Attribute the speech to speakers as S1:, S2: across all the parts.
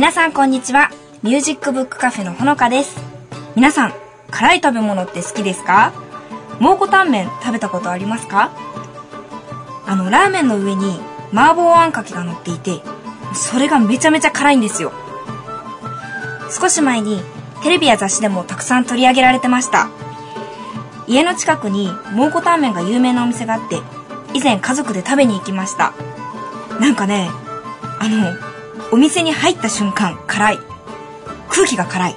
S1: 皆さんこんにちは。ミュージックブックカフェのほのかです。皆さん辛い食べ物って好きですか？蒙古タンメン食べたことありますか？あのラーメンの上に麻婆あんかけが乗っていてそれがめちゃめちゃ辛いんですよ。少し前にテレビや雑誌でもたくさん取り上げられてました。家の近くに蒙古タンメンが有名なお店があって以前家族で食べに行きました。なんかねあのお店に入った瞬間辛い。空気が辛い。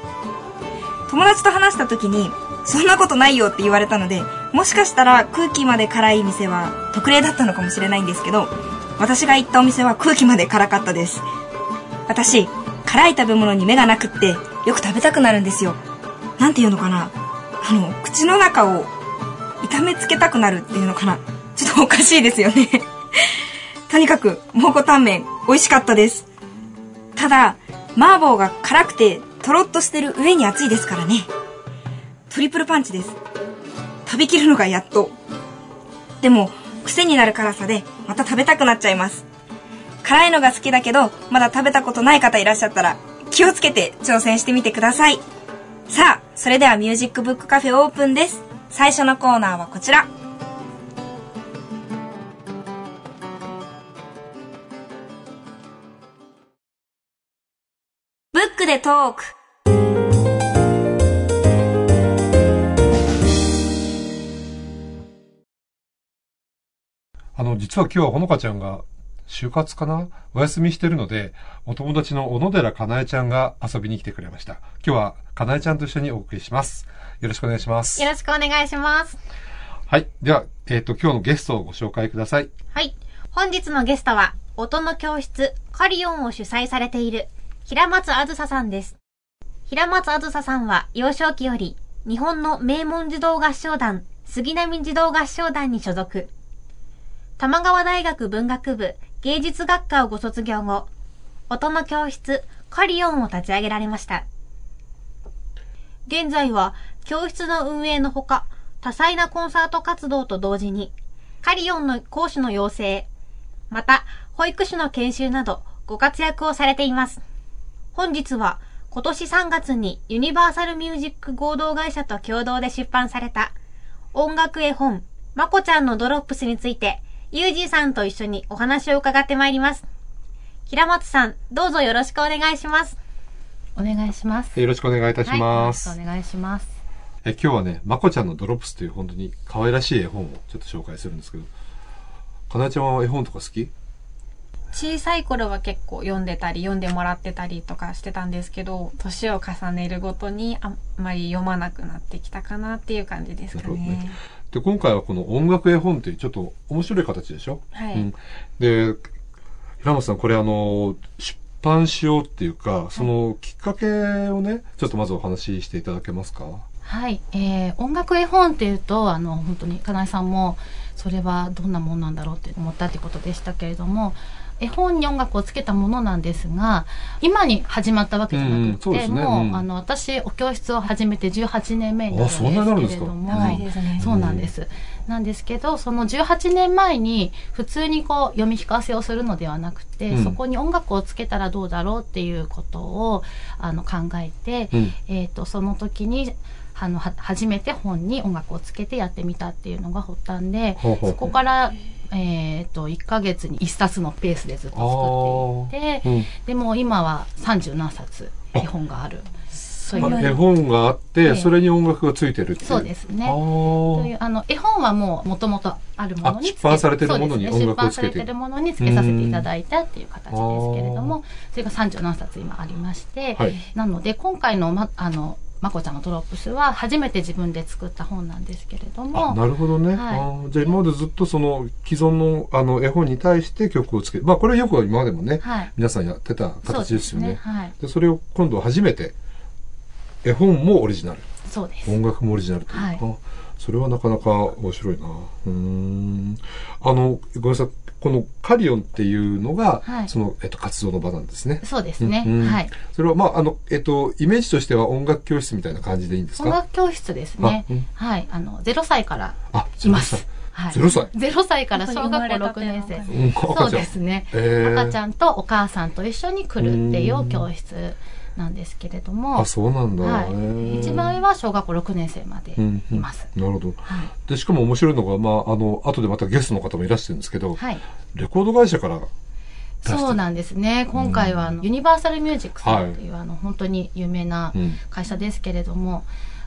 S1: 友達と話した時にそんなことないよって言われたのでもしかしたら空気まで辛い店は特例だったのかもしれないんですけど私が行ったお店は空気まで辛かったです。私辛い食べ物に目がなくってよく食べたくなるんですよ。なんていうのかな。あの口の中を痛めつけたくなるっていうのかな。ちょっとおかしいですよね。とにかく蒙古タンメン美味しかったです。ただ麻婆が辛くてとろっとしてる上に熱いですからね。トリプルパンチです。食べきるのがやっと。でも癖になる辛さでまた食べたくなっちゃいます。辛いのが好きだけどまだ食べたことない方いらっしゃったら気をつけて挑戦してみてください。さあそれではミュージックブックカフェオープンです。最初のコーナーはこちら。ックでトーク
S2: あの、実は今日はほのかちゃんが就活かな？お休みしてるので、お友達の小野寺かなえちゃんが遊びに来てくれました。今日はかなえちゃんと一緒にお送りします。よろしくお願いします。
S3: よろしくお願いします。
S2: はい。では、えっ、と、今日のゲストをご紹介ください。
S3: はい。本日のゲストは、音の教室、カリオンを主催されている、平松あずささんです。平松あずささんは、幼少期より、日本の名門児童合唱団、杉並児童合唱団に所属。玉川大学文学部芸術学科をご卒業後、音の教室、カリオンを立ち上げられました。現在は、教室の運営のほか、多彩なコンサート活動と同時に、カリオンの講師の養成、また、保育士の研修など、ご活躍をされています。本日は、今年3月にユニバーサルミュージック合同会社と共同で出版された、音楽絵本、まこちゃんのドロップスについて、ゆうじさんと一緒にお話を伺ってまいります。平松さん、どうぞよろしくお願いします。
S4: お願いします。
S2: よろしくお願いいたします。
S4: お願いします。
S2: え今日はね、まこちゃんのドロップスという本当に可愛らしい絵本をちょっと紹介するんですけど、かなえちゃんは絵本とか好き？
S5: 小さい頃は結構読んでたり読んでもらってたりとかしてたんですけど年を重ねるごとにあんまり読まなくなってきたかなっていう感じですかね。
S2: で、今回はこの音楽絵本っていうちょっと面白い形でしょ？
S5: はい、
S2: うん、で、平松さん、これあの、出版しようっていうか、そのきっかけをね、ちょっとまずお話ししていただけますか？
S4: はい、えー、音楽絵本っていうと、あの、本当に、かなえさんも、それはどんなもんなんだろうって思ったってことでしたけれども、絵本に音楽をつけたものなんですが、今に始まったわけじゃなくて、
S2: うんそうね
S4: もう、
S2: うん
S4: あの、私、お教室を始めて18年目になるんですけ
S2: あそんなになるんですか？
S4: れども、
S5: 長いですね。
S4: そうなんです。なんですけど、その18年前に普通にこう読み聞かせをするのではなくて、
S2: うん
S4: そこに音楽をつけたらどうだろうっていうことをあの考えて、
S2: うん。
S4: えっ、と、その時に、あの、は初めて本に音楽をつけてやってみたっていうのが発端で、
S2: ほうほうほう
S4: そこから、えっ、と、1ヶ月に1冊のペースでずっと作っていて、
S2: うん。
S4: でも今は30何冊絵本がある。そういう
S2: あ絵本があって、
S4: ええ。
S2: それに音楽がついてるっていう。
S4: そうですね。というあの絵本はもうもともとあるものに
S2: あ出版されてるものに音楽をつけて。
S4: 出版されてるものにつけさせていただいたっていう形ですけれども。それが30何冊今ありまして、
S2: はい。
S4: なので今回の,、ま、あのまこちゃんのドロップスは初めて自分で作った本なんですけれども。
S2: あ、なるほどね。
S4: はい。
S2: じゃあ今までずっとその既存のあの絵本に対して曲をつける。まあこれはよく今までもね、
S4: はい。
S2: 皆さんやってた形ですよね。
S4: そうはい。
S2: でそれを今度初めて絵本もオリジナル、
S4: そうです。
S2: 音楽もオリジナルというか、
S4: はい。
S2: それはなかなか面白いな。うーん。あの、ごめんなさい。このカリオンっていうのが、
S4: はい。
S2: その、えっと、活動の場なんですね。
S4: そうですね、
S2: うんうん。
S4: はい。
S2: それは、まあ、あの、えっと、イメージとしては音楽教室みたいな感じでいいんですか？
S4: 音楽教室ですね。
S2: あうん。
S4: はい。あの0歳から
S2: あ、
S4: います。はい。
S2: 0歳
S4: ？0歳から小学校6年生。
S2: うん
S4: そうですね、
S2: えー。
S4: 赤ちゃんとお母さんと一緒に来るっていう教室なんですけれども
S2: あ、そうなんだ。
S4: はい、一番上は小学校6年生まで
S2: うんうん。
S4: います、
S2: なるほど。
S4: はい。
S2: で、しかも面白いのが、まあ、あの、後でまたゲストの方もいらっしゃるんですけど、
S4: はい。
S2: レコード会社から
S4: そうなんですね。今回はあのユニバーサルミュージックさんっていう、あの本当に有名な
S2: うん。
S4: 会社ですけれども、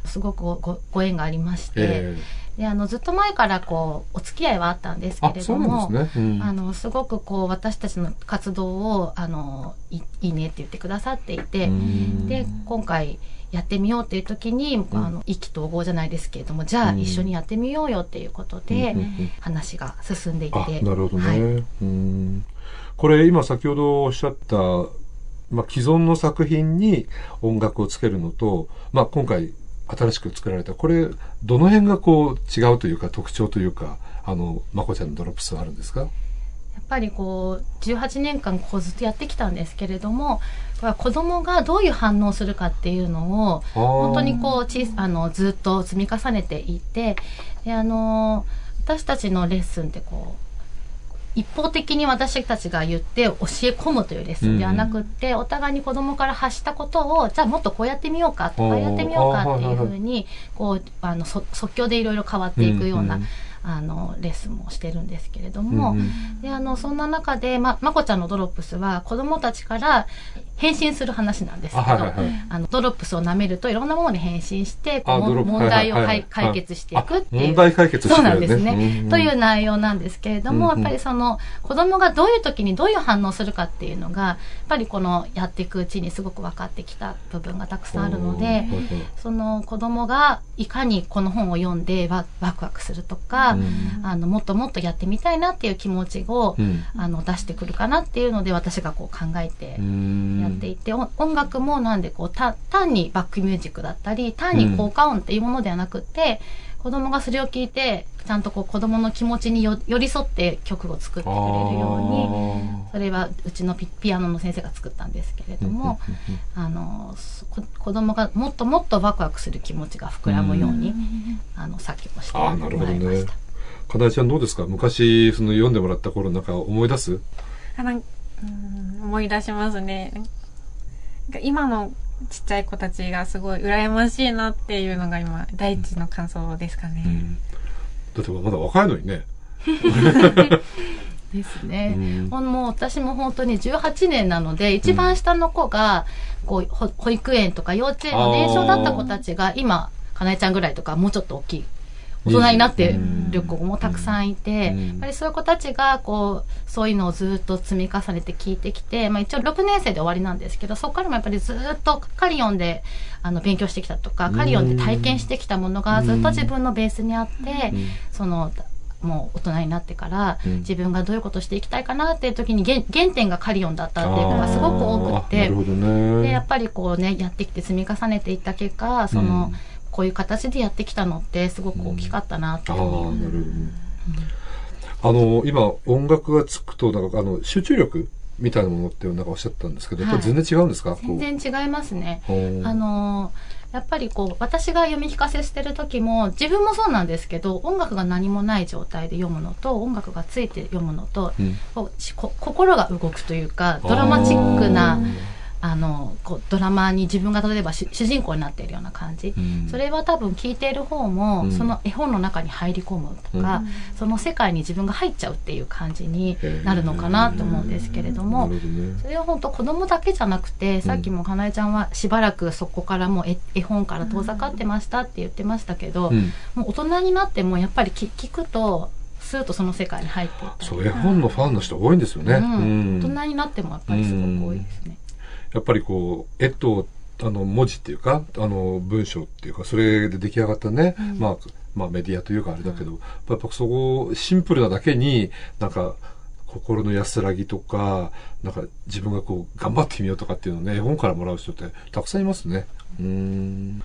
S4: すごくごごご縁がありまして、
S2: え
S4: であのずっと前からこうお付き合いはあったんですけれども
S2: ね。うん。
S4: あのすごくこう私たちの活動をあのいいいねって言ってくださっていて、
S2: うん。
S4: で今回やってみようっていう時に、あの意気投合じゃないですけれどもじゃあ
S2: うん
S4: 一緒にやってみようよっていうことで、話が進んでいて。
S2: あ、なるほどね。
S4: はい。
S2: うん。これ今先ほどおっしゃった、まあ、既存の作品に音楽をつけるのと、まあ、今回新しく作られた、これ、どの辺がこう違うというか特徴というか、あの、まこちゃんのドロップスはあるんですか？
S4: やっぱりこう18年間こうずっとやってきたんですけれども子供がどういう反応をするかっていうのを本
S2: 本
S4: 当にこう小さあのずっと積み重ねていってであの私たちのレッスンってこう一方的に私たちが言って教え込むというレッスンではなくって、お互いに子供から発したことをじゃあもっとこうやってみようかとかやってみようかっていうふうにこうあのそ即興でいろいろ変わっていくような、あのレッスンもしてるんですけれども、
S2: うんうん。
S4: であのそんな中でままこちゃんのドロップスは子供たちから変身する話なんですけど、
S2: あはいはいはい。
S4: あのドロップスを舐めるといろんなものに変身してこ問題を
S2: はいはいはい。
S4: 解解決していくっていう。
S2: あ問題解決して
S4: そうなんですね、
S2: うん。うん
S4: という内容なんですけれども、やっぱりその子供がどういう時にどういう反応するかっていうのがやっぱりこのやっていくうちにすごく分かってきた部分がたくさんあるので、その子供がいかにこの本を読んでワワクワクするとか、
S2: うん。
S4: あのもっともっとやってみたいなっていう気持ちを、
S2: うん。
S4: あの出してくるかなっていうので私がこう考えて
S2: うん
S4: やっていて、お音楽もなんでこうた単にバックミュージックだったり単に効果音っていうものではなくて、子供がそれを聞いてちゃんとこう子供の気持ちによ寄り添って曲を作ってくれるようにそれはうちのピピアノの先生が作ったんですけれども、あの子供がもっともっとワクワクする気持ちが膨らむように、あの作曲をしてもらいました。。
S2: かなえちゃんどうですか？昔、その読んでもらった頃なんか思い出す？
S5: あなんうん思い出しますね。今のちっちゃい子たちがすごい羨ましいなっていうのが今、第一の感想ですかね。
S2: だってまだ若いのにね。
S4: ですね。
S2: うん
S4: ほんもう私も本当に18年なので、一番下の子が、こう、ほ保育園とか幼稚園の年少だった子たちが、今、かなえちゃんぐらいとか、もうちょっと大きい。大人になってる子もたくさんいて、
S2: うん。
S4: やっぱりそういう子たちが、こう、そういうのをずっと積み重ねて聞いてきて、まあ一応6年生で終わりなんですけど、そこからもやっぱりずっとカリオンで、あの、勉強してきたとか、カリオンで体験してきたものがずっと自分のベースにあって、
S2: うん。
S4: その、もう大人になってから、
S2: うん。
S4: 自分がどういうことしていきたいかなっていう時に原原点がカリオンだったっていうのがすごく多くって
S2: あーなるほどね。
S4: でやっぱりこうねやってきて積み重ねていった結果その、
S2: うん
S4: こういう形でやってきたのってすごく大きかったなっていうふうに。
S2: あの、今、音楽がつくと、なんか、あの、集中力みたいなものって、なんかおっしゃったんですけど、やっぱり全然違うんですか、
S4: 全然違いますね。あ、のーやっぱりこう私が読み聞かせしてる時も自分もそうなんですけど音楽が何もない状態で読むのと音楽がついて読むのと、
S2: うん。
S4: 心が動くというかドラマチックなあのこうドラマに自分が例えば主主人公になっているような感じ、
S2: うん。
S4: それは多分聞いている方も、
S2: うん。
S4: その絵本の中に入り込むとか、
S5: うん。
S4: その世界に自分が入っちゃうっていう感じになるのかなと思うんですけれども。それは本当子供だけじゃなくて、さっきもかなえちゃんはしばらくそこからもう絵絵本から遠ざかってましたって言ってましたけど、
S2: うん。
S4: もう大人になってもやっぱり聞聞くとスーッとその世界に入って
S2: そう、絵本のファンの人多いんですよね。
S4: うん。
S2: うん。
S4: 大人になってもやっぱりすごく多いですね。
S2: やっぱりこう、絵とあの、文字っていうか、あの、文章っていうか、それで出来上がったね、まあ、まあメディアというかあれだけど、やっぱそこ、シンプルなだけに、なんか、心の安らぎとか、なんか自分がこう、頑張ってみようとかっていうのをね、絵本からもらう人ってたくさんいますね。うーん。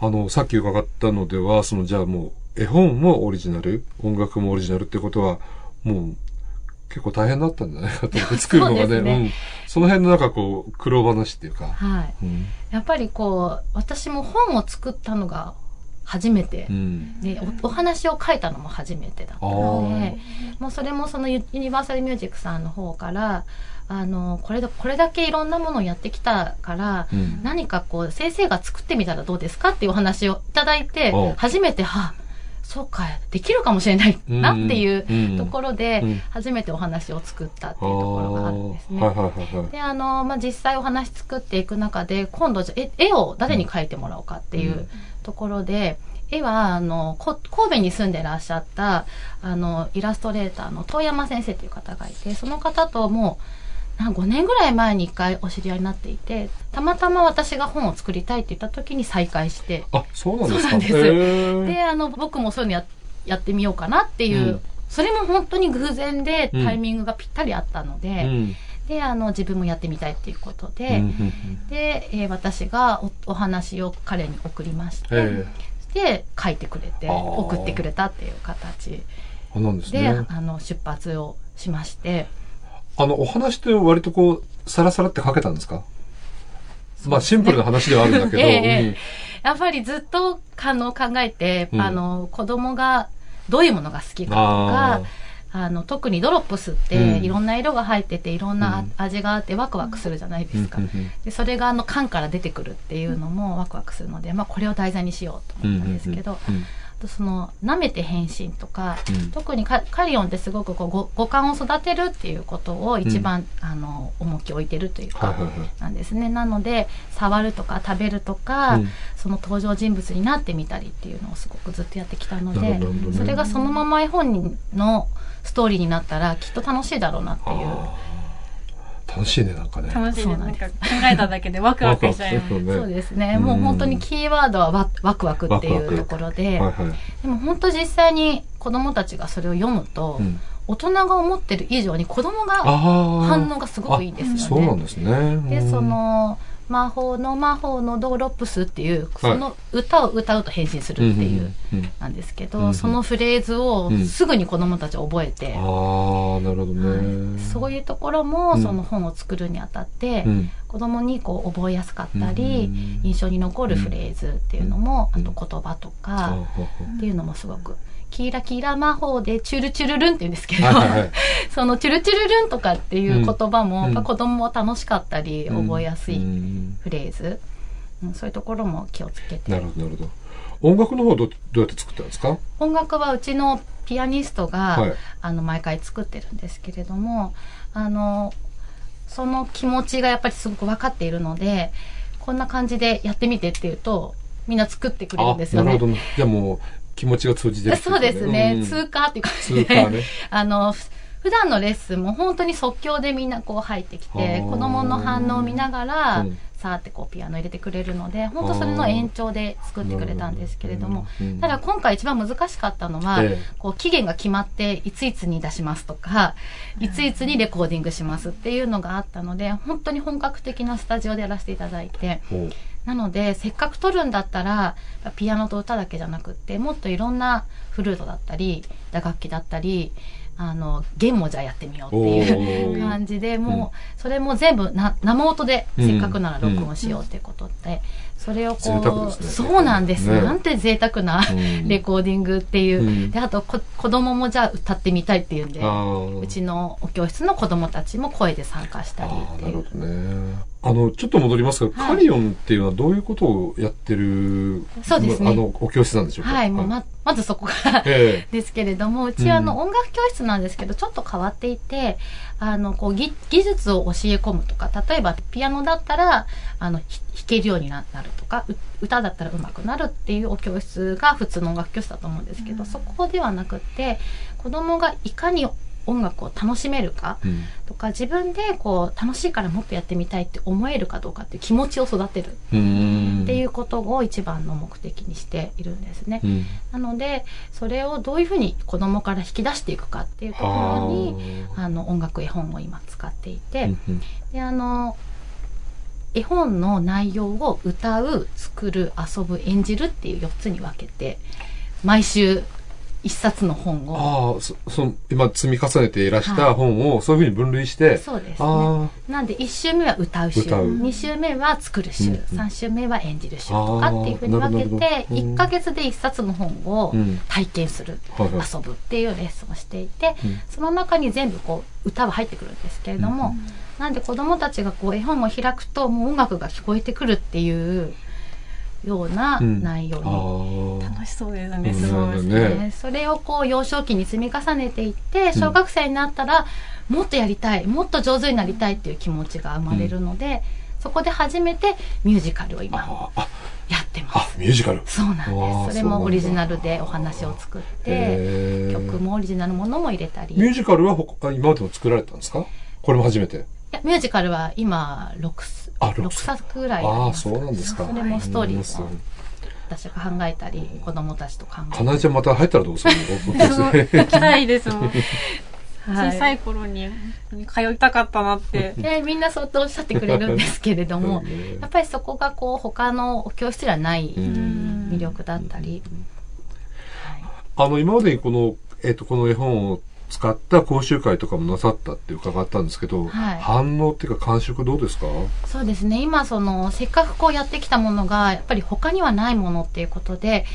S2: あの、さっき伺ったのでは、その、じゃあもう、絵本もオリジナル、音楽もオリジナルってことは、もう、結構大変だったんじゃないかと思って 作るのがね。
S4: ね
S2: うん。その辺のなんかこう、苦労話っていうか。
S4: はい。
S2: うん。
S4: やっぱりこう、私も本を作ったのが初めて
S2: う。ん。
S4: でおお話を書いたのも初めてだったのでもうそれもそのユユニバーサルミュージックさんの方からあのこれだこれだけいろんなものをやってきたから、
S2: うん
S4: 何かこう先生が作ってみたらどうですかっていうお話をいただいて初めてはあそうかできるかもしれないなっていう
S2: うん
S4: ところで
S2: うん
S4: 初めてお話を作ったっていうところがあるんですね。
S2: はいはいはいはい。
S4: であの、まあ、実際お話作っていく中で今度じゃ絵絵を誰に描いてもらおうかっていううんところで、絵はあのこ神戸に住んでらっしゃったあのイラストレーターの遠山先生っていう方がいてその方ともうな5年ぐらい前に1回お知り合いになっていてたまたま私が本を作りたいって言った時に再会して
S2: あ、そうなんですか。
S4: そうなんであの僕もそういうのややってみようかなっていう、
S2: うん
S4: それも本当に偶然で
S2: うん
S4: タイミングがぴったりあったので。
S2: うん。
S4: であの自分もやってみたいっていうことで、で、えー私がおお話を彼に送りまして、
S2: え
S4: で書いてくれて送ってくれたっていう形
S2: で、ね。
S4: あの出発をしまして
S2: あの、お話って割とこう、サラサラって書けたんですか？まあ、シンプルな話ではあるんだけど。
S4: ええ。やっぱりずっとあの考えて、
S2: うん。
S4: あの子供がどういうものが好きかとかあの特にドロップスって、
S2: うん。
S4: いろんな色が入ってていろんな
S2: うん。
S4: 味があってワクワクするじゃないですか、
S2: うんうんうん。
S4: でそれがあの缶から出てくるっていうのもワクワクするので、まあ、これを題材にしようと思ったんですけど、
S2: うん
S4: とその舐めて変身とか、
S2: うん。
S4: 特にカカリオンってすごくこうご五感を育てるっていうことを一番、あの重きを置いてるというか、
S2: はいはいはい。
S4: なんですね。なので触るとか食べるとか、
S2: うん。
S4: その登場人物になってみたりっていうのをすごくずっとやってきたの
S2: な
S4: で
S2: ね。
S4: それがそのまま絵本のストーリーになったらきっと楽しいだろうなっていう。
S2: 楽しいね、なんかね。
S5: 楽しいです。
S4: そうなです
S5: なんんか考えただけでワクワクしちゃいます。
S2: ワクワク
S4: そうですね、
S2: うん
S4: もう本当にキーワードはワワクワクっていうところで、
S2: はいはい。
S4: でも本当実際に子供たちがそれを読むと、
S2: うん
S4: 大人が思ってる以上に子供が。反応がすごくいいんですよね。
S2: そうなんですね。
S4: で、
S2: うん
S4: そ、の、魔法の魔法のドロップスっていう、その歌を歌うと変身するっていう、なんですけど、そのフレーズを
S2: うん。
S4: すぐに子供たち覚えて、
S2: ああ、なるほどね。
S4: そういうところも
S2: うん。
S4: その本を作るにあたって、
S2: うん。
S4: 子供にこう覚えやすかったり、
S2: うん
S4: 印象に残るフレーズっていうのも、
S2: うん
S4: あと言葉と
S2: あ
S4: か、
S2: は
S4: っていうのもすごく、キラキラ魔法でチュルチュルルンって言うんですけど、
S2: ははいはいはい。
S4: そのチュルチュルルンとかっていう言葉も、
S2: うん
S4: 子供も楽しかったり、覚えやすい
S2: うん
S4: フレーズ、うんそういうところも気をつけて
S2: なるほど、なるほど。音楽の方どどうやって作ったんですか？
S4: 音楽はうちのピアニストが、
S2: はい
S4: あの毎回作ってるんですけれどもあのその気持ちがやっぱりすごく分かっているのでこんな感じでやってみてっていうとみんな作ってくれるんですよね
S2: なるほ。ど。じゃあもう気持ちが通じてるってい
S4: そうですね、
S2: うん。
S4: 通過っていう感じで、
S2: ね。
S4: あのふ普段のレッスンも本当に即興でみんなこう入ってきて子供の反応を見ながら、
S2: うん
S4: さーってこうピアノ入れてくれるので本当それの延長で作ってくれたんですけれども。
S2: うん
S4: ただ今回一番難しかったのは、
S2: ええ。
S4: こう期限が決まっていついつに出しますとかいついつにレコーディングしますっていうのがあったので本当に本格的なスタジオでやらせていただいて
S2: ほう
S4: なのでせっかく撮るんだったらピアノと歌だけじゃなくってもっといろんなフルートだったり打楽器だったりあの弦もじゃあやってみようっていう感じでもうそれも全部な生音でせっかくなら録音しようっていうことで、それをこう、
S2: ね。
S4: そうなんです、
S2: ね。
S4: なんて贅沢な
S2: うん。
S4: レコーディングっていう、
S2: うん。
S4: であとこ子供もじゃあ歌ってみたいっていうんでうちのお教室の子供たちも声で参加したりっていう。
S2: なるほどね。あの、ちょっと戻りますが、
S4: はい。
S2: カリオンっていうのはどういうことをやってる、
S4: そうですね。
S2: あの、お教室なんでしょうか？
S4: はい、もうままずそこから
S2: え。
S4: ですけれども、うちはあの
S2: うん。
S4: 音楽教室なんですけど、ちょっと変わっていて、あの、こう、技技術を教え込むとか、例えばピアノだったら、あの、ひ弾けるようにななるとか、う歌だったら上手くなるっていうお教室が普通の音楽教室だと思うんですけど、そこではなくって、子供がいかに音楽を楽しめるか
S2: うん。
S4: とか自分でこう楽しいからもっとやってみたいって思えるかどうかっていう気持ちを育てるっ
S2: うん。
S4: ていうことを一番の目的にしているんですね。
S2: うん。
S4: なのでそれをどういうふうに子供から引き出していくかっていうところにあの音楽絵本を今使っていて、
S2: うん
S4: であの絵本の内容を歌う作る遊ぶ演じるっていう4つに分けて毎週1冊の本を。
S2: ああ、そ、その、今積み重ねていらした
S4: はい。
S2: 本をそういうふうに分類して、
S4: そうですね。
S2: あ
S4: なんで1週目は歌う週。
S2: 歌う。
S4: 2週目は作る週、
S2: うんうん。
S4: 3週目は演じる週とかっていうふうに分けて
S2: なるほど。うん。
S4: 1ヶ月で1冊の本を
S2: うん
S4: 体験する、
S2: あ、はいはい。
S4: 遊ぶっていうレッスンをしていて、
S2: うん。
S4: その中に全部こう歌は入ってくるんですけれども、なんで子供たちがこう絵本を開くともう音楽が聞こえてくるっていうような
S2: うん
S4: 内容に、
S2: ああ。
S5: 楽しそうですね、
S2: うん
S5: すごい。
S2: ね
S4: ねそれをこう幼少期に積み重ねていって小学生になったらもっとやりたいもっと上手になりたいっていう気持ちが生まれるので、そこで初めてミュージカルを今やってま
S2: あ
S4: す。、
S2: ミュージカル。
S4: そうなんです。それもオリジナルでお話を作って、曲もオリジナルものも入れたり。
S2: ミュージカルはほか今までも作られたんですか？これも初めて。
S4: ミュージカルは今6す
S2: あ
S4: 6
S2: 6
S4: 作ぐらいあり
S2: あそうなんですか。
S4: それもストーリー
S2: うん
S4: を私が考えたり子供たちと考えたり。
S2: かなえちゃんまた入ったらどうするの？
S5: 行きたいです。もん。
S4: はい。
S5: 小さい頃に通いたかったなって。
S4: で みんなそうとおっしゃってくれるんですけれどもやっぱりそこがこう他の教室ではない
S2: うん。
S4: 魅力だったり、はい
S2: あの、今までにこの、えっ、と、この絵本を使った講習会とかもなさったって伺ったんですけど、
S4: はい。
S2: 反応っていうか感触どうですか？
S4: そうですね。今そのせっかくこうやってきたものがやっぱり他にはないものっていうことで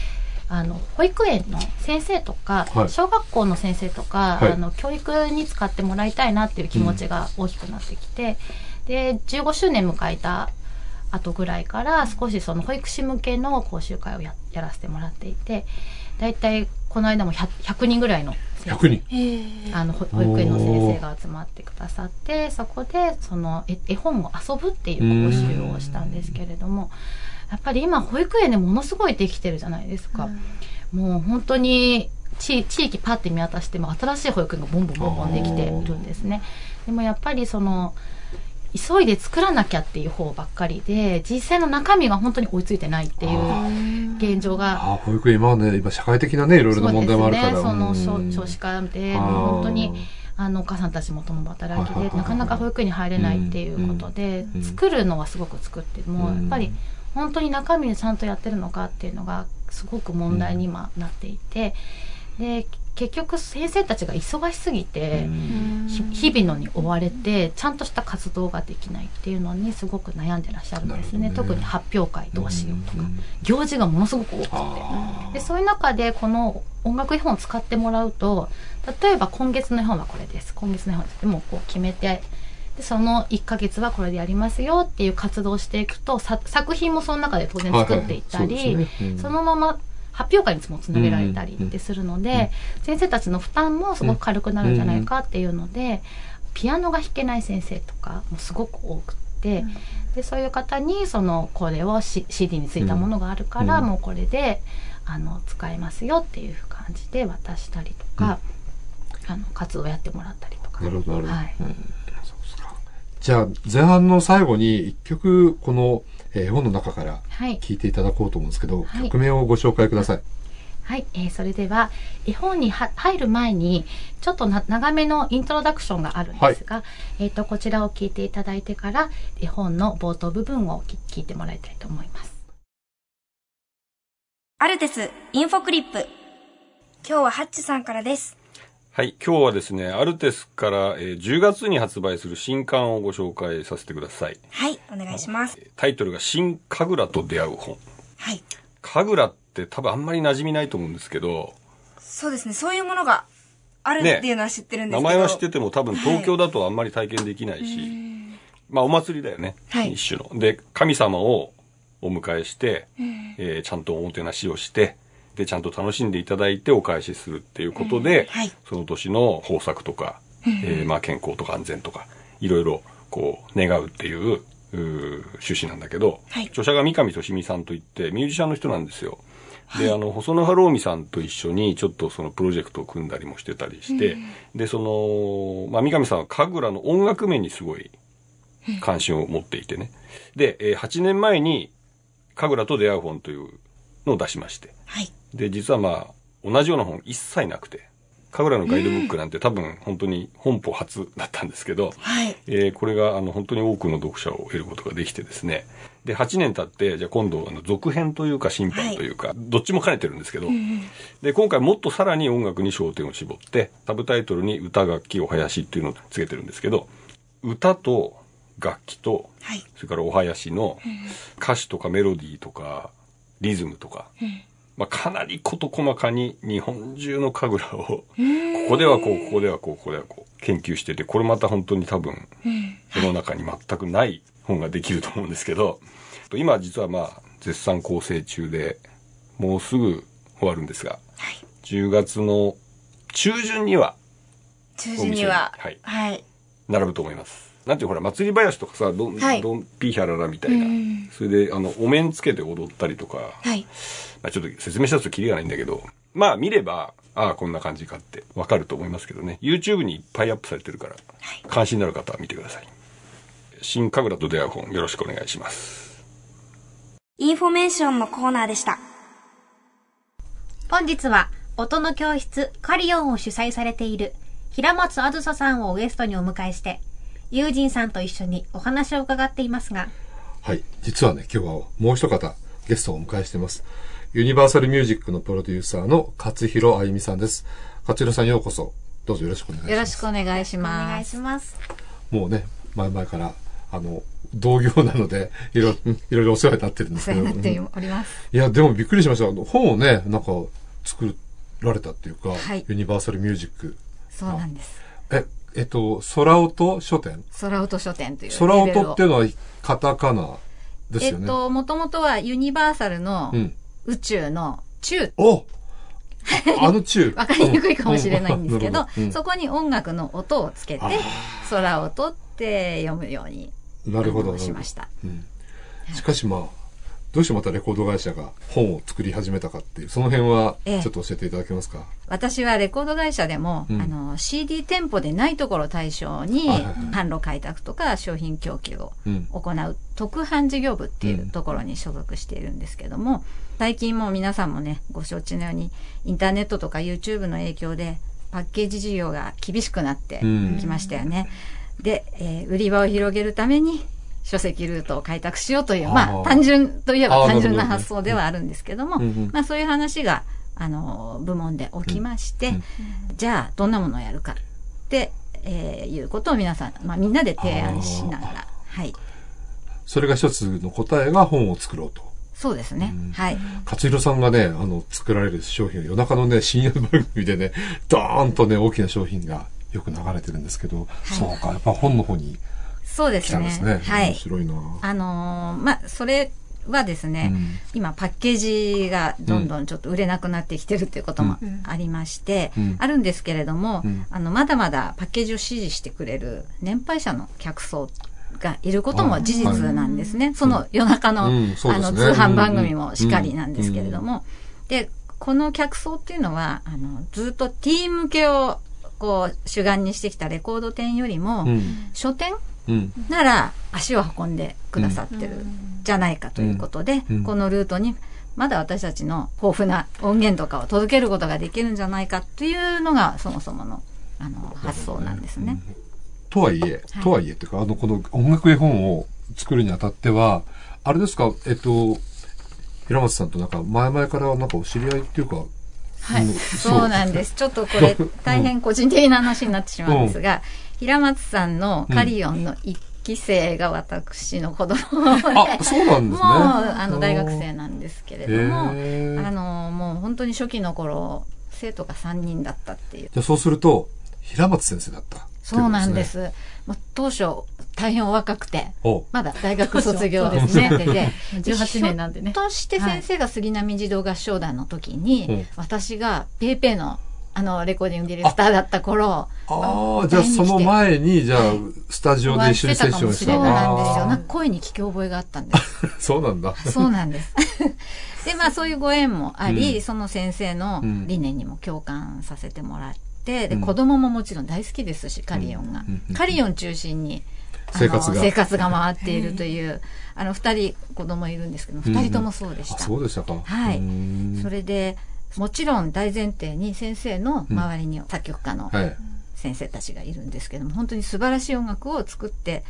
S4: あの保育園の先生とか、
S2: はい。
S4: 小学校の先生とか、
S2: はい。
S4: あの教育に使ってもらいたいなっていう気持ちが大きくなってきて、で15周年迎えた後ぐらいから少しその保育士向けの講習会をややらせてもらっていてだいたいこの間も 100, 100人ぐらいの先生
S2: 100人。
S4: あのほ保育園の先生が集まってくださってそこでその絵絵本を遊ぶっていう講習をしたんですけれどもやっぱり今保育園でものすごいできてるじゃないですか、もう本当に地地域パッて見渡しても新しい保育園がボンボンボンボンできてるんですね。でもやっぱりその急いで作らなきゃっていう方ばっかりで実際の中身が本当に追いついてないっていう現状が
S2: ああ、保育園今はね、今社会的なね、いろいろな問題もあるから。
S4: そうですね、の少少子化でもう本当にあのお母さんたちも共働きでなかなか保育園に入れないっていうことで
S2: うん。
S4: 作るのはすごく作っても
S2: うん
S4: やっぱり本当に中身でちゃんとやってるのかっていうのがすごく問題に今なっていてで結局先生たちが忙しすぎてひ日々のに追われてちゃんとした活動ができないっていうのにすごく悩んでらっしゃるんですね。
S2: ね。
S4: 特に発表会どうしようとか。
S2: うん
S4: 行事がものすごく多くて。
S2: あ
S4: でそういう中でこの音楽絵本を使ってもらうと例えば今月の絵本はこれです。今月の絵本ですでもこう決めて。でその1ヶ月はこれでやりますよっていう活動をしていくとさ作品もその中で当然作っていったり、
S2: はいはい。そね。うん。
S4: そのまま発表会にもつなげられたりってするので、先生たちの負担もすごく軽くなるんじゃないかっていうので、ピアノが弾けない先生とかもすごく多くって、でそういう方にそのこれを、C、CD についたものがあるから、
S2: うん。
S4: もうこれであの使えますよっていう感じで渡したりとか、あの活動やってもらったりとか。
S2: なるほど。
S4: はい。
S2: じゃあ、前半の最後に一曲、このえー絵本の中から
S4: はい
S2: 聴いていただこうと思うんですけど、
S4: はい
S2: 曲名をご紹介ください。
S4: はい、えーそれでは絵本には入る前にちょっとな長めのイントロダクションがあるんですが、えっ、とこちらを聞いていただいてから絵本の冒頭部分をき聞いてもらいたいと思います。
S1: アルテスインフォクリップ。今日はハッチさんからです。
S6: はい、今日はですね、アルテスから、えー10月に発売する新刊をご紹介させてください。
S1: はい、お願いします。
S6: タイトルが新神楽と出会う本。
S1: はい。
S6: 神楽って多分あんまり馴染みないと思うんですけど、
S1: そうですね、そういうものがあるっていうのは知ってるんですけど。
S6: 名前は知ってても多分東京だとあんまり体験できないし、まあお祭りだよね。
S1: はい
S6: 一種の。で、神様をお迎えして、えーちゃんとおもてなしをして、で、ちゃんと楽しんでいただいてお返しするっていうことで、
S1: はい。
S6: その年の豊作とか、えーまあ健康とか安全とか、いろいろこう願うっていう、趣旨なんだけど、
S1: はい。
S6: 著者が三上俊美さんといってミュージシャンの人なんですよ。で、あの、細野晴臣さんと一緒にちょっとそのプロジェクトを組んだりもしてたりして、で、その、まあ、三上さんは神楽の音楽面にすごい関心を持っていてね。で、えー8年前に神楽と出会う本というのを出しまして。
S1: はい。
S6: で、実はまあ、同じような本一切なくて、神楽のガイドブックなんて多分本当に本邦初だったんですけど、
S1: はい。
S6: えーこれがあの本当に多くの読者を得ることができてですね。で、8年経って、じゃあ今度あの続編というか審判というか、どっちも兼ねてるんですけど、で、今回もっとさらに音楽に焦点を絞って、サブタイトルに歌楽器お囃子っていうのをつけてるんですけど、歌と楽器と、
S1: はい。
S6: それからお囃子の歌詞とかメロディーとかリズムとか、まあ、かなり事細かに日本中の神楽を、ここではこう、ここではこう、ここではこう、研究してて、これまた本当に多分、世の中に全くない本ができると思うんですけど、今実はまあ、絶賛構成中で、もうすぐ終わるんですが、
S1: はい。
S6: 10月の中旬には
S1: 中旬には、
S6: はい
S1: はい。
S6: 並ぶと思います。なんていうのほら、祭り囃子とかさ、どん、
S1: はい
S6: どんピーヒャララみたいな。それで、あの、お面つけて踊ったりとか、
S1: はい。
S6: まあ、ちょっと説明したとキリがないんだけど、まあ見れば、ああ、こんな感じかってわかると思いますけどね。YouTube にいっぱいアップされてるから、関心のある方は見てください。新神楽と出会う本、よろしくお願いします。
S1: インフォメーションのコーナーでした。
S3: 本日は音の教室カリオンを主催されている平松あずささんをゲストにお迎えして、友人さんと一緒にお話を伺っていますが、
S2: はい。実はね、今日はもう一方ゲストをお迎えしています。ユニバーサルミュージックのプロデューサーの勝弘あゆみさんです。勝弘さんようこそ。どうぞよろしくお願いします。
S7: よろしくお願いし
S3: お
S7: ます。
S3: 願いします。
S2: もうね、前々から、あの、同業なので、いろいろ、いろいろお世話になってるんで
S7: お
S2: すけど。
S7: 世話になって
S2: うん
S7: おります。
S2: いや、でもびっくりしました。あの本をね、なんか作られたっていうか、
S7: はい
S2: ユニバーサルミュージック。
S7: そうなんです。
S2: え、えっと、空音書店？
S7: 空音書店という
S2: 空。音っていうのはカタカナですよね。
S7: えっと、もともとはユニバーサルの
S2: うん。
S7: 宇宙の宙、
S2: おあの中。
S7: わかりにくいかもしれないんですけど、
S2: うん
S7: そこに音楽の音をつけて、空音って読むように
S2: なるほど。
S7: しまし
S2: かしまあ、どうしてまたレコード会社が本を作り始めたかっていう、その辺は
S7: ええ。
S2: ちょっと教えていただけますか、
S7: 私はレコード会社でも、
S2: うん。
S7: あの CD 店舗でないところを対象に販路開拓とか商品供給を
S2: うん。
S7: 行う特販事業部っていうところに所属しているんですけども、最近もう皆さんもねご承知のようにインターネットとか YouTube の影響でパッケージ事業が厳しくなってきましたよね。で、えー売り場を広げるために書籍ルートを開拓しようという、まあ単純といえば単純な発想ではあるんですけども、まあそういう話があの部門で起きまして、
S2: うん
S7: じゃあどんなものをやるかって、えーいうことを皆さん、まあみんなで提案しながら、はい。
S2: それが一つの答えが本を作ろうと。
S7: そうですね。はい。
S2: 勝弘さんがね、あの、作られる商品を夜中のね、深夜番組でね、ドーンとね、大きな商品がよく流れてるんですけど、そうか、やっぱ本の方に
S7: そうですね。
S2: すね。
S7: はい。
S2: 面白いな。
S7: あのーまあ、それはですね、
S2: うん。
S7: 今パッケージがどんどんちょっと売れなくなってきてるっていうこともありまして、
S2: うん。
S7: あるんですけれども、
S2: うん。
S7: あの、まだまだパッケージを支持してくれる年配者の客層がいることも事実なんですね。その夜中の、あの、通販番組もしかりなんですけれども、で、この客層っていうのは、あの、ずっとティーン向けを、こう、主眼にしてきたレコード店よりも、
S2: うん。
S7: 書店
S2: うん。
S7: なら足を運んでくださってるじゃないかということで、
S2: うん。
S7: このルートにまだ私たちの豊富な音源とかを届けることができるんじゃないかというのがそもそものあの発想なんですね。
S2: とはいえ、
S7: はい。
S2: とはいえっていうか、あの、この音楽絵本を作るにあたっては、あれですか、えっと、平松さんとなんか前々からなんかお知り合いっていうか、
S7: はい、
S2: うん。
S7: そう。なんです。ちょっとこれ大変個人的な話になってしまうんですが、平松さんのカリオンの一期生が私の子供。で、
S2: あ、そうなんですね。
S7: もうあの大学生なんですけれども、あのもう本当に初期の頃生徒が3人だったっていう。
S2: じゃあそうすると、平松先生だった、
S7: そうなんで。す。もう当初、大変お若くて、
S2: お。
S7: まだ大学卒業ですね。でで
S4: 18 年なんでね。
S7: ひょっとして先生が杉並児童合唱団の時に、
S2: うん
S7: 私がペーペーのあのレコーディングディレクターだった頃、
S2: ああ、じゃあその前に、じゃあ、スタジオで一緒にセッションした
S7: そうなんですよ。
S2: あー
S7: なんか声に聞き覚えがあったんです。
S2: そうなんだ。
S7: そうなんです。で、まあそういうご縁もあり、
S2: うん
S7: その先生の
S2: うん
S7: 理念にも共感させてもらって、で、
S2: うん
S7: 子供ももちろん大好きですし、カリオンが。カリオン中心に、
S2: 生活が
S7: 生活が回っているという、あの、二人子供いるんですけど、二人ともそうでし
S2: あ、
S7: た。
S2: そうでしたか。
S7: はいそれで、もちろん大前提に先生の周りに作曲家の
S2: はい。
S7: 先生たちがいるんですけども、本当に素晴らしい音楽を作って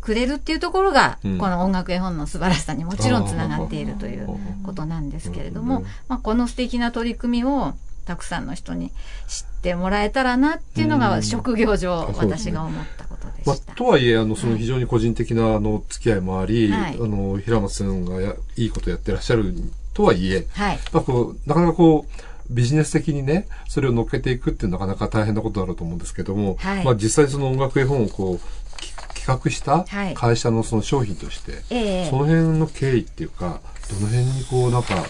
S7: くれるっていうところが、
S2: うん。
S7: この音楽絵本の素晴らしさにもちろんつながっているということなんですけれども、
S2: うん。
S7: まあ、この素敵な取り組みをたくさんの人に知ってもらえたらなっていうのが
S2: うん。
S7: 職業上私が思ったことで
S2: まあ
S7: した。、
S2: とはいえ、あの、その非常に個人的な、あの、付き合いもあり、
S7: はい。
S2: あの、平松さんがやいいことやってらっしゃるとはいえ、
S7: はい。
S2: まあ、こう、なかなかこう、ビジネス的にね、それを乗っけていくってなかなか大変なことだろうと思うんですけども、
S7: はい。
S2: まあ実際その音楽絵本をこう、き企画した
S7: はい。
S2: 会社のその商品として、
S7: ええ。
S2: その辺の経緯っていうか、どの辺にこう、なんか、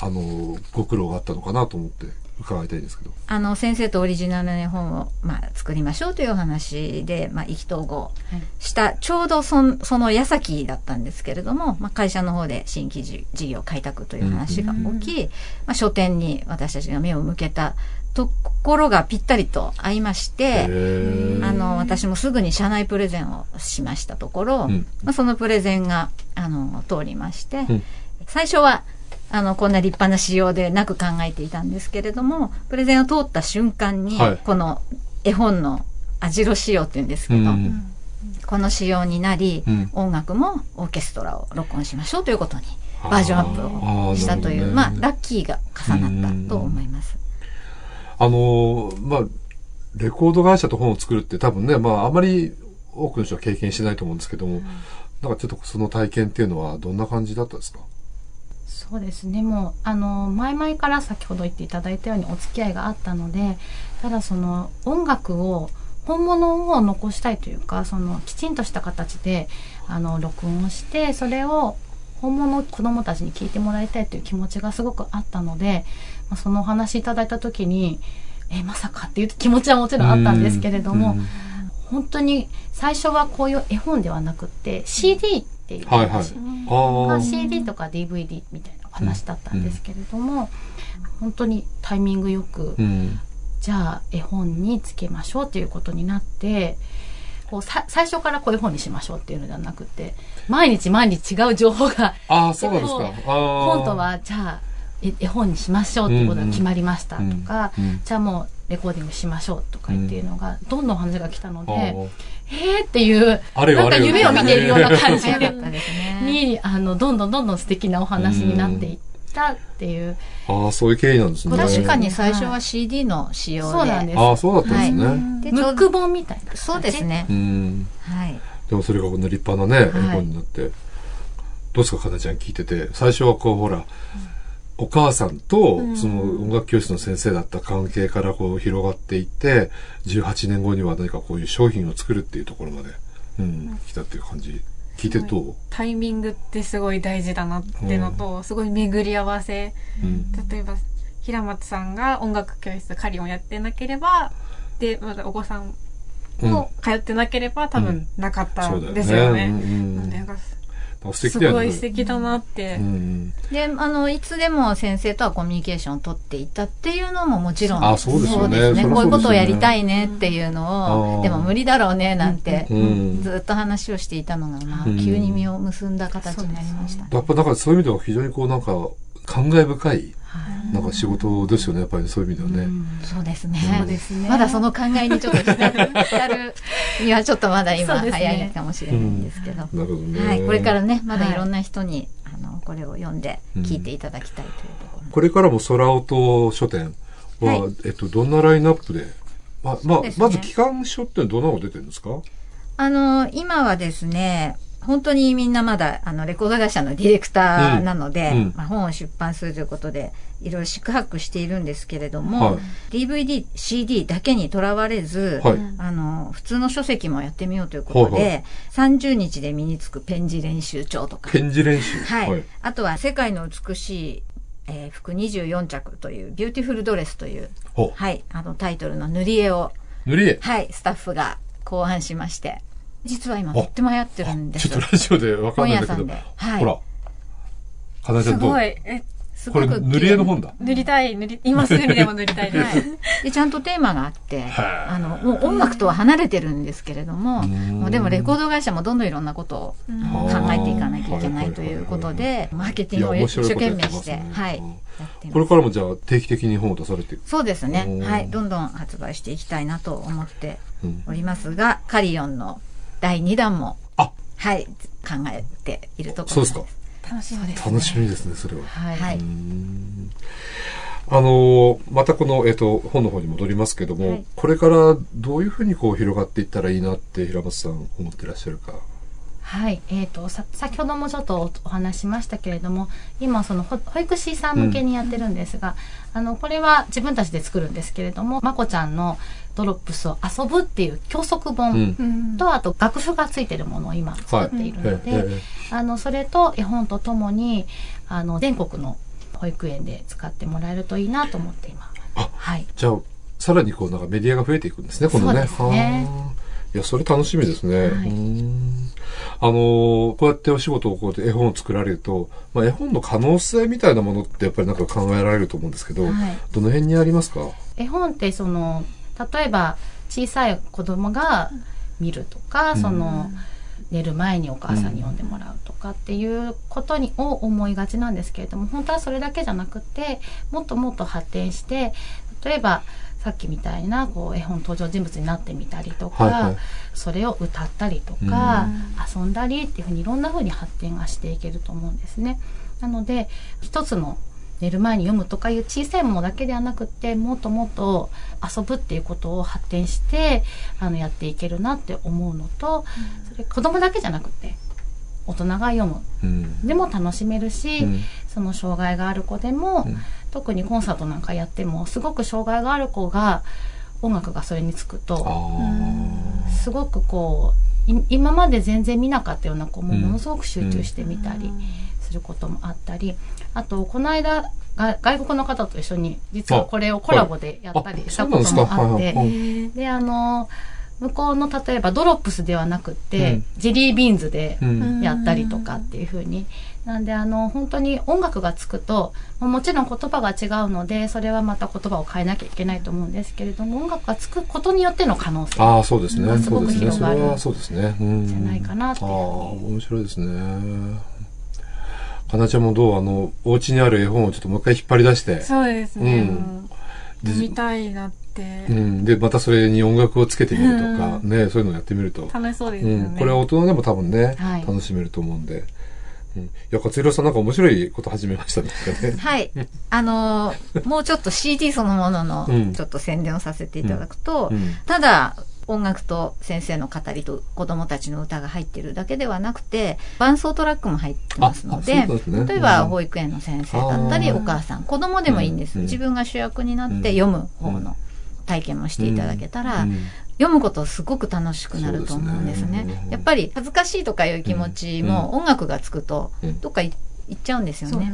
S2: あの、ご苦労があったのかなと思って伺いたいんですけど。
S7: あの、先生とオリジナルの絵本を、まあ、作りましょうというお話で、まあ、意気投合した、ちょうどそんその矢先だったんですけれども、まあ、会社の方で新規事事業開拓という話が起き、まあ、書店に私たちが目を向けたところがぴったりと合いまして、あの、私もすぐに社内プレゼンをしましたところ、
S2: うん。
S7: まあ、そのプレゼンが、あの、通りまして、
S2: うん。
S7: 最初は、あの、こんな立派な仕様でなく考えていたんですけれども、プレゼンを通った瞬間に、
S2: はい。
S7: この絵本の網代仕様って言うんですけど、
S2: うん。
S7: この仕様になり、
S2: うん。
S7: 音楽もオーケストラを録音しましょうということに、バージョンアップをしたという、
S2: あー
S7: まあ、ラッキーが重なったと思います。
S2: あの、まあ、レコード会社と本を作るって多分ね、まあ、あまり多くの人は経験してないと思うんですけども、なんかちょっとその体験っていうのはどんな感じだったですか？
S4: そうですね。もうあの前々から先ほど言っていただいたようにお付き合いがあったのでただその音楽を本物を残したいというかそのきちんとした形であの録音をしてそれを本物を子供たちに聞いてもらいたいという気持ちがすごくあったので、まあ、そのお話いただいた時にえまさかっていう気持ちはもちろんあったんですけれども、
S2: うん。
S4: 本当に最初はこういう絵本ではなくって CD っていう
S2: はいはい
S4: 話、。
S2: ああ。
S4: まあ、CD とか DVD みたいなお話だったんですけれども、本当にタイミングよく、
S2: うん。
S4: じゃあ絵本につけましょうということになってこうさ最初からこういう本にしましょうっていうのではなくて毎日毎日違う情報が
S2: ああ、そうですか。
S4: 本当はじゃあえ絵本にしましょうってことが決まりましたとか、
S2: うんうん
S4: じゃあもうレコーディングしましょうとかっていうのがどんどん話が来たので、
S2: ああ
S4: えーっていうなんか夢を見ているような感じで。にあのどんどんどんどん素敵なお話になっていったっていう、
S2: ああ、そういう経緯なんですね。
S7: 確かに最初は CD の仕様で。
S4: そうなんです
S2: ああ、そうだったんですね。
S7: で
S4: ムック本みたいな
S7: そうですね
S2: う。ん。
S7: はい。
S2: でもそれがこの立派なね、
S7: はい
S2: 絵本になって。どうですか、かなちゃん聞いてて。最初はこう、ほら、お母さんと、その音楽教室の先生だった関係からこう広がっていって、18年後には何かこういう商品を作るっていうところまで、うん、来たっていう感じ。聞いてどう
S5: タイミングってすごい大事だなってのと、すごい巡り合わせ。
S2: うん。
S5: 例えば、平松さんが音楽教室カリオンやってなければ、で、まだお子さん
S2: うん。
S5: も通ってなければ多分なかった。ですよね。
S2: うんうん
S5: なんでなんかす
S2: 素敵だよね。
S5: ごい素敵だなって。
S2: うん。
S7: で、あの、いつでも先生とはコミュニケーションを取っていたっていうのももちろん。
S2: あそうですよね
S7: そうです
S2: ね
S7: こういうことをやりたいねっていうの
S2: あ
S7: を、
S2: ー
S7: でも無理だろうねなんて、
S2: うん
S7: ずっと話をしていたのが、まあ、
S2: うん
S7: 急に実を結んだ形になりました。
S2: やっぱなんかそういう意味では非常にこうなんか、感慨深い、なんか仕事ですよね、やっぱりそういう意味ではね。
S7: そうですね。
S4: そうですね
S7: まだその考えにちょっと浸るにはちょっとまだ今早いかもしれないんですけど。
S2: なるほどね。
S7: はい。これからね、まだ
S4: はい
S7: いろんな人に、あの、これを読んで聞いていただきたいというところ。
S2: これからも空音書店は、
S7: は
S2: えっと、どんなラインナップで、ま、ままず機関書ってどんなのが出てるんですか？
S7: あの、今はですね、本当にみんなまだ、あの、レコード会社のディレクターなので、
S2: うん。うん
S7: まあ、本を出版するということで、いろいろ宿泊しているんですけれども、
S2: はい。
S7: DVD、CD だけにとらわれず、
S2: はい。
S7: あの、普通の書籍もやってみようということで、
S2: はいは
S7: 30日で身につくペン字練習帳とか、
S2: ペン字練習。
S7: はい。あとは、世界の美しい、えー服24着という、 Beautiful Dress という、
S2: ほ
S7: はい、あのタイトルの塗り絵を、
S2: 塗り絵。
S7: はい、スタッフが考案しまして、実は今とっても流行ってるんです
S2: ちょっとラジオでわかんないんだけど。
S7: 本屋さんではい
S2: ほら。
S5: す
S2: かなえちゃんどう？
S5: ごい。え、
S7: す
S2: これ塗り絵の本だ。
S5: 塗りたい、塗り、今すぐにでも塗りたいです。
S7: はい。で、ちゃんとテーマがあって、
S2: は
S7: あの、もう音楽とは離れてるんですけれども、
S2: ん
S7: もうでもレコード会社もどんどんいろんなことを
S5: うん
S7: 考えていかなきゃいけないということで、マーケティングを一生懸命して、はい。
S2: これからもじゃあ定期的に本を出されて。
S7: そうですねはい。どんどん発売していきたいなと思って
S2: うん
S7: おりますが、カリオンの第2弾も、
S2: あ
S7: はい、考えているところ
S2: そうですか。
S5: 楽しみです。
S2: 楽しみですね、それは。
S4: はい。
S2: あのーまたこの、えっ、と、本の方に戻りますけども、
S7: はい
S2: これからどういうふうにこう広がっていったらいいなって平松さん思ってらっしゃるか。
S4: はい、えー、とさ先ほどもちょっとお話ししましたけれども今その保保育士さん向けにやってるんですが、あのこれは自分たちで作るんですけれどもまこちゃんのドロップスを遊ぶっていう教則
S2: う
S4: 本
S2: ん。
S5: うん。
S4: と、あと楽譜がついてるものを今作っているので、
S2: ええ。
S4: あのそれと絵本とともにあの全国の保育園で使ってもらえるといいなと思って今。
S2: あ
S4: はい。
S2: じゃあ、さらにこうなんかメディアが増えていくんですね、今度ね。
S4: そうですね。
S2: はあ。いや、それ楽しみですね。
S4: はい。う
S2: ーん。あのーこうやってお仕事をこうやって絵本を作られると、まあ、絵本の可能性みたいなものってやっぱりなんか考えられると思うんですけど、
S4: はい。
S2: どの辺にありますか？
S4: 絵本ってその例えば小さい子供が見るとか、その寝る前にお母さんに読んでもらうとかっていうことにを思いがちなんですけれども本当はそれだけじゃなくてもっともっと発展して例えばさっきみたいなこう絵本登場人物になってみたりとか、
S2: はいはい。
S4: それを歌ったりとか、遊んだりっていうふうにいろんなふうに発展がしていけると思うんですね。なので一つの寝る前に読むとかいう小さいものだけではなくってもっともっと遊ぶっていうことを発展してあのやっていけるなって思うのと、それ子供だけじゃなくて大人が読む。
S2: うん。
S4: でも楽しめるし、
S2: うん。
S4: その障害がある子でも、
S2: うん。
S4: 特にコンサートなんかやってもすごく障害がある子が音楽がそれにつくと
S2: あ
S4: すごくこうい今まで全然見なかったような子も
S2: うん。
S4: ものすごく集中してみたりすることもあったり、あとこの間が外国の方と一緒に実はこれをコラボでやったりしたこともあって
S2: で
S4: あの向こうの例えばドロップスではなくって、
S2: うん。
S4: ジェリービーンズで
S2: うん。
S4: やったりとかっていう風に。なんであの本当に音楽がつくとももちろん言葉が違うのでそれはまた言葉を変えなきゃいけないと思うんですけれども音楽がつくことによっての可能性
S2: ああ、そうです
S4: ごく
S2: そうですね。
S4: 広がる
S2: それはそうですね。うん。
S4: じゃないかなって
S2: ああ、
S4: いう
S2: 面白いですね。かなちゃんもどうあの、お家にある絵本をちょっともう一回引っ張り出して。
S5: そうですね。
S2: うん
S5: 見たいなって
S2: う。ん。で、またそれに音楽をつけてみるとか、ね、そういうのをやってみると。
S5: 楽しそうですよね。
S2: うん。これは大人でも多分ね、
S4: はい
S2: 楽しめると思うんで。うん。いや、勝弘さんなんか面白いこと始めましたね。
S7: はい。あのーもうちょっと CD そのものの
S2: うん、
S7: ちょっと宣伝をさせていただくと、
S2: うん
S7: ただ、音楽と先生の語りと子供たちの歌が入ってるだけではなくて、伴奏トラックも入ってますので
S2: ね、
S7: 例えば
S2: うん
S7: 保育園の先生だったり、お母さん、子供でもいいんです。
S2: うん。
S7: 自分が主役になって読む方の体験もしていただけたら、
S2: うん。
S7: 読むことすごく楽しくなると思うんですね。
S2: すね。
S7: やっぱり恥ずかしいとかいう気持ちも音楽がつくと
S2: うん。
S7: どっかい行っちゃうんですよね。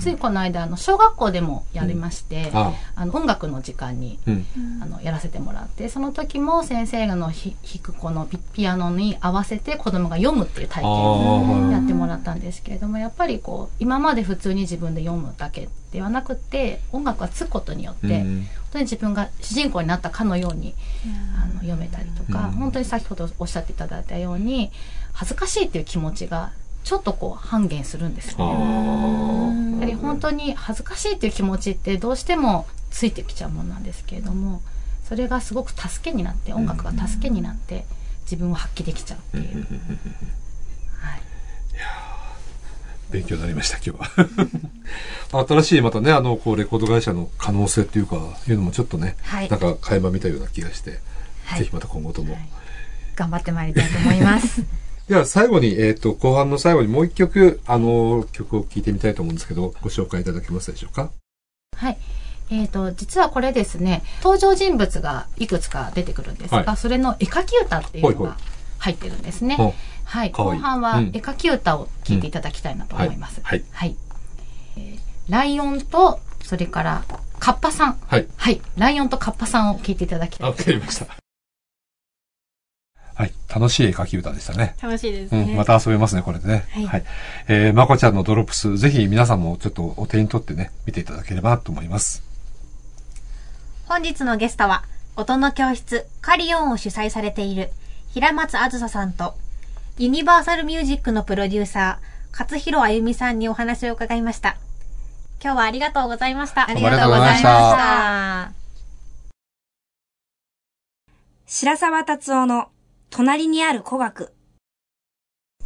S4: ついこの間あの小学校でもやりまして、
S2: あ
S4: あ。の音楽の時間に
S2: うん。
S4: あのやらせてもらってその時も先生がのひ弾くこのピピアノに合わせて子供が読むっていう体験を
S2: あ
S4: やってもらったんですけれどもやっぱりこう今まで普通に自分で読むだけではなくて音楽がつくことによって、
S2: うん
S4: 本当に自分が主人公になったかのようにあの読めたりとか、
S2: うん。
S4: 本当に先ほどおっしゃっていただいたように恥ずかしいっていう気持ちがちょっとこう半減するんですね。
S2: ー
S4: やはり本当に恥ずかしいっていう気持ちってどうしてもついてきちゃうものなんですけれどもそれがすごく助けになって音楽が助けになって自分を発揮できちゃうっていう、はい、
S2: 勉強になりました、今日は。新しいまたね、あの、こう、レコード会社の可能性っていうか、いうのもちょっとね、
S7: はい
S2: なんか垣間見たような気がして、
S7: はい
S2: ぜひまた今後とも。
S7: 頑張ってまいりたいと思います。
S2: では最後に、えっ、と、後半の最後にもう一曲、あの、曲を聴いてみたいと思うんですけど、ご紹介いただけますでしょうか？
S4: はい。えー、と実はこれですね登場人物がいくつか出てくるんですが、
S2: はい。
S4: それの絵描き歌っていう
S2: ほいほい
S4: のが入ってるんですね。
S2: ほう
S4: はい、
S2: かわいい。
S4: 後半は
S2: うん。
S4: 絵描き歌を聴いていただきたいなと思います。
S2: はい。
S4: はい。えーライオンとそれからカッパさん。
S2: はい。
S4: はい。ライオンとカッパさんを聴いていただきた
S2: あ、
S4: い。
S2: わかりました。はい。楽しい絵描き歌でしたね。
S5: 楽しいですね。
S2: うん、また遊べますね、これでね。
S5: はい
S2: えー、まこちゃんのドロップス、ぜひ皆さんもちょっとお手に取ってね、見ていただければと思います。
S3: 本日のゲストは、音の教室カリオンを主催されている平松あずささんと、ユニバーサルミュージックのプロデューサー、勝弘あゆみさんにお話を伺いました。今日はありがとうございました。
S7: ありがとうございました。
S1: 白沢達夫の隣にある古学。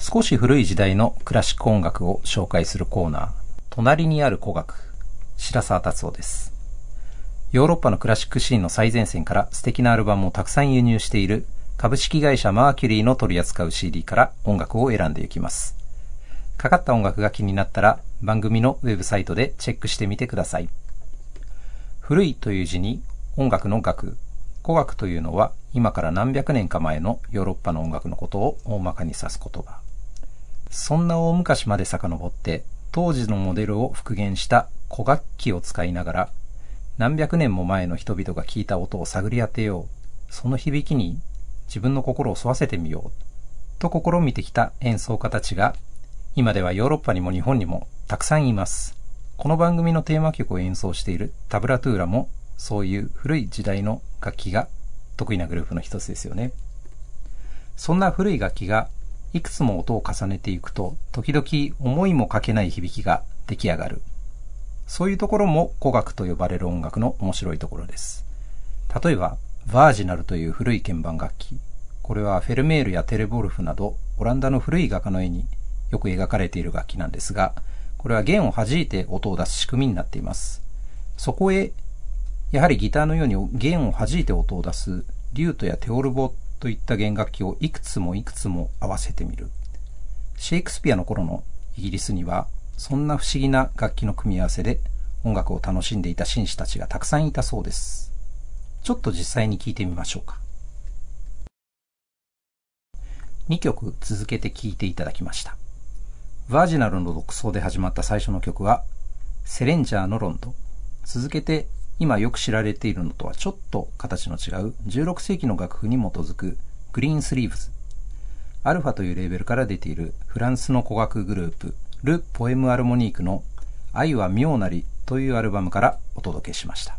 S8: 少し古い時代のクラシック音楽を紹介するコーナー、隣にある古学、白沢達夫です。ヨーロッパのクラシックシーンの最前線から素敵なアルバムをたくさん輸入している株式会社マーキュリーの取り扱う CD から音楽を選んでいきます。かかった音楽が気になったら番組のウェブサイトでチェックしてみてください。古いという字に音楽の楽、古楽というのは今から何百年か前のヨーロッパの音楽のことを大まかに指す言葉。そんな大昔まで遡って当時のモデルを復元した古楽器を使いながら何百年も前の人々が聞いた音を探り当てよう。その響きに自分の心を沿わせてみよう。と試みてきた演奏家たちが今ではヨーロッパにも日本にもたくさんいます。この番組のテーマ曲を演奏しているタブラトゥーラもそういう古い時代の楽器が得意なグループの一つですよね。そんな古い楽器がいくつも音を重ねていくと時々思いもかけない響きが出来上がる。そういうところも古楽と呼ばれる音楽の面白いところです。例えば、バージナルという古い鍵盤楽器。これはフェルメールやテレボルフなどオランダの古い画家の絵によく描かれている楽器なんですが、これは弦を弾いて音を出す仕組みになっています。そこへ、やはりギターのように弦を弾いて音を出すリュートやテオルボといった弦楽器をいくつもいくつも合わせてみる。シェイクスピアの頃のイギリスには、そんな不思議な楽器の組み合わせで音楽を楽しんでいた紳士たちがたくさんいたそうです。ちょっと実際に聞いてみましょうか。2曲続けて聴いていただきました。バージナルの独奏で始まった最初の曲は、セレンジャーのロンド。続けて、今よく知られているのとはちょっと形の違う16世紀の楽譜に基づくグリーンスリーブズ。アルファというレーベルから出ているフランスの古楽グループ、ル・ポエム・アルモニークの愛は妙なりというアルバムからお届けしました。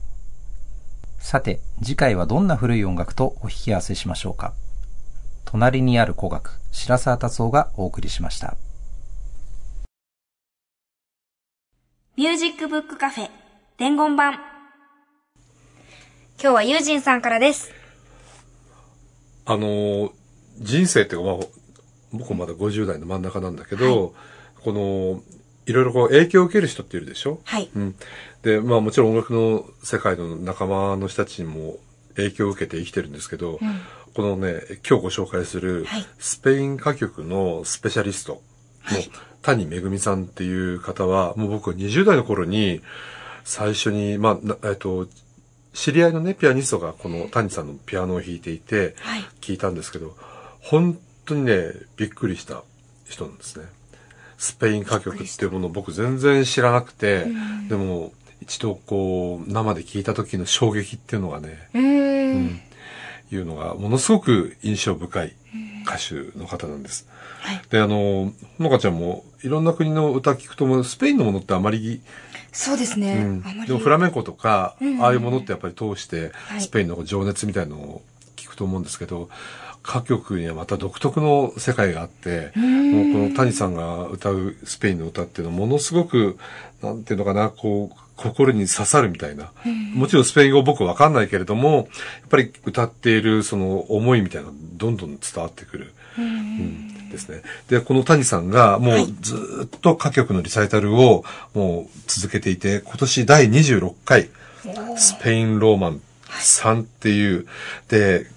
S8: さて、次回はどんな古い音楽とお引き合わせしましょうか。隣にある古楽、白沢達夫がお送りしました。
S1: ミュージックブックカフェ伝言版。今日はユージンさんからです。
S2: あのー人生っていうか、まあ、僕もまだ50代の真ん中なんだけど、この、いろいろこう影響を受ける人っているでしょ？
S1: はい。
S2: うん。で、まあもちろん音楽の世界の仲間の人たちにも影響を受けて生きてるんですけど、このね、今日ご紹介する
S1: はい
S2: スペイン歌曲のスペシャリストの谷めぐみさんっていう方は、もう僕20代の頃に最初に、まあ、なえっと、知り合いのね、ピアニストがこの谷さんのピアノを弾いていて、
S1: はい。
S2: 聞いたんですけど、本当にね、びっくりした人なんですね。スペイン歌曲っていうものを僕全然知らなくて、でも一度こう生で聞いた時の衝撃っていうのがね、
S1: う
S2: んんいうのがものすごく印象深い歌手の方なんです。
S1: はい
S2: で、あの、ほのかちゃんもいろんな国の歌聞くとも、スペインのものってあまり
S1: そうですね。
S2: うん。でもフラメンコとか、
S1: うん
S2: ああいうものってやっぱり通して、
S1: い
S2: スペインの情熱みたいのを聞くと思うんですけど、歌曲にはまた独特の世界があって、もうこの谷さんが歌うスペインの歌っていうのはものすごく、なんていうのかな、こう、心に刺さるみたいな。もちろんスペイン語僕わかんないけれども、やっぱり歌っているその思いみたいなどんどん伝わってくる。うんですね。で、この谷さんがもうずーっと歌曲のリサイタルをもう続けていて、今年第26回、スペインローマン3っていう、で、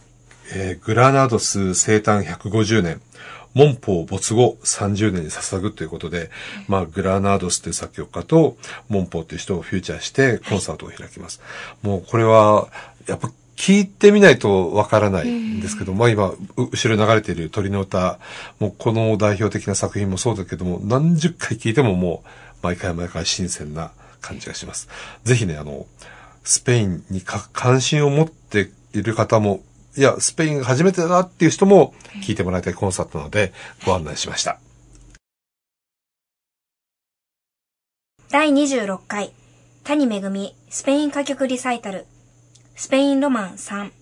S2: えーグラナドス生誕150年、門法没後30年に捧ぐということで、まあ、グラナドスという作曲家と、門法という人をフューチャーしてコンサートを開きます。もうこれは、やっぱ聞いてみないとわからないんですけど、まあ今、う後ろに流れている鳥の歌、もうこの代表的な作品もそうだけども、何十回聞いてももう、毎回毎回新鮮な感じがします。ぜひね、あの、スペインにか関心を持っている方もいや、スペインが初めてだっていう人も聞いてもらいたいコンサートなのでご案内しました。
S1: 第26回谷めぐみスペイン歌曲リサイタルスペインロマン3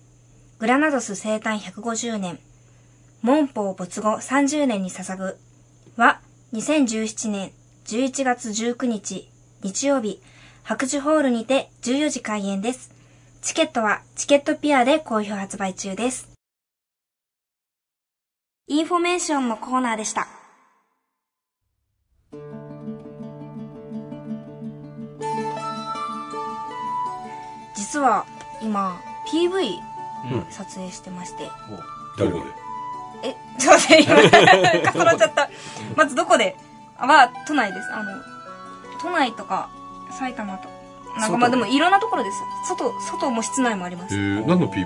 S1: グラナドス生誕150年モンポウ没後30年に捧ぐは2017年11月19日日曜日白寿ホールにて14時開演です。チケットはチケットピアで好評発売中です。インフォメーションのコーナーでした。実は今 PV 撮影してまして、
S6: どこで
S1: えちょっと待って今重なっちゃった。まずどこで？あは都内です。あの都内とか埼玉となんかまあでもいろんなところです。外外も室内もあります。
S2: えー、何の PV?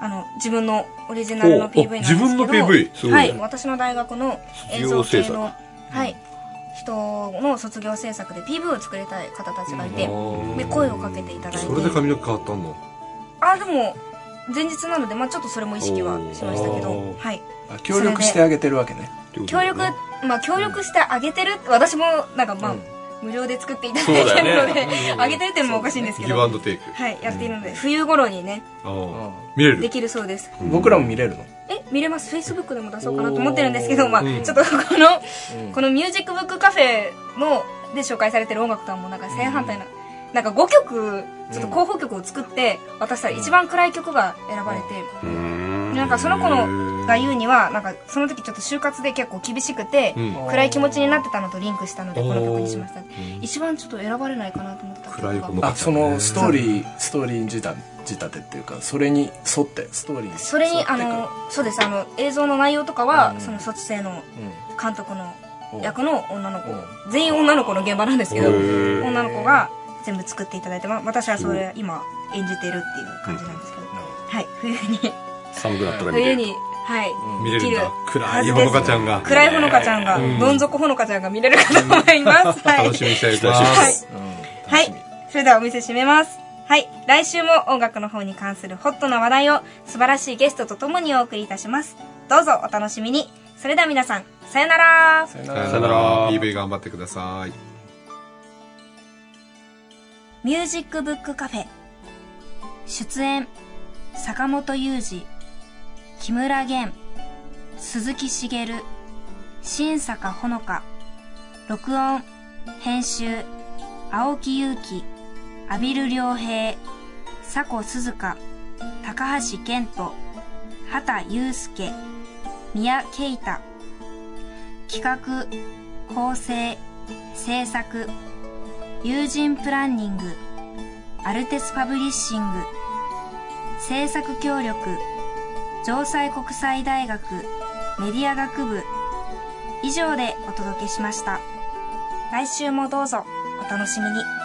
S1: あの自分のオリジナルの
S2: お
S1: PV なんですけど
S2: 自分の PV
S6: すごい。
S1: はい私の大学の映像系
S6: 卒業制
S1: のはい人の卒業制作で PV を作りたい方たちがいて、で声をかけていただいて。
S2: それで髪の毛変わったの？
S1: あでも前日なのでまあちょっとそれも意識はしましたけどはい。
S9: あ協力してあげてるわけね。
S1: 協力、まあ協力してあげてる私もなんかまあ、無料で作っていただいてるので、あげてるっていうのもおかしいんですけ
S2: ギブ
S1: ど
S2: アンドテイク。
S1: はいやっているので冬頃にね
S2: ああ。見れる？
S1: できるそうです。
S9: 僕らも見れるの？
S1: え見れます。フェイスブックでも出そうかなと思ってるんですけどまあ、
S2: うん。
S1: ちょっとこの、このミュージックブックカフェので紹介されてる音楽とはもうなんか正反対な、なんか5曲ちょっと候補曲を作って渡したら一番暗い曲が選ばれて、なんかその子のが言うにはなんかその時ちょっと就活で結構厳しくて、
S2: うん。
S1: 暗い気持ちになってたのとリンクしたのでこの曲にしました。一番ちょっと選ばれないかなと思ってた
S2: 暗い子の
S9: あそのストーリーストーリー仕立て仕立てっていうかそれに沿ってストーリーに沿って
S1: それにあのそうですあの映像の内容とかは、
S9: うん。
S1: その卒生の
S9: う
S1: 監督の
S9: ん
S1: 役の女の子。
S9: う。ん
S1: 全員女の子の現場なんですけど女の子が全部作っていただいて、まあ、私はそれ今演じてるっていう感じなんですけど、はい。冬に
S6: 寒くなったら見れる
S1: 冬にはい。
S2: 見れるんだ。
S1: できる
S2: 暗いほのかちゃんが。
S1: 暗いほのかちゃんが、
S2: うん。
S1: どん底ほのかちゃんが見れるかと思います、はい。
S2: 楽しみにしていただき
S1: は
S2: ます。
S1: い。
S9: うん
S1: はい。それではお店閉めます。はい。来週も音楽の方に関するホットな話題を素晴らしいゲストとともにお送りいたします。どうぞお楽しみに。それでは皆さん、さよなら。
S9: さよな
S2: さよ
S9: ら
S2: なら。PV 頑張ってください
S1: ミュージックブックカフェ。出演、坂本雄二、木村玄、鈴木茂、新坂ほのか、録音、編集、青木祐希、阿比留良平、佐古鈴香、高橋健人、畑祐介、宮慶太、企画、構成、制作、友人プランニング、アルテスパブリッシング、制作協力、城西国際大学メディア学部、以上でお届けしました。来週もどうぞお楽しみに。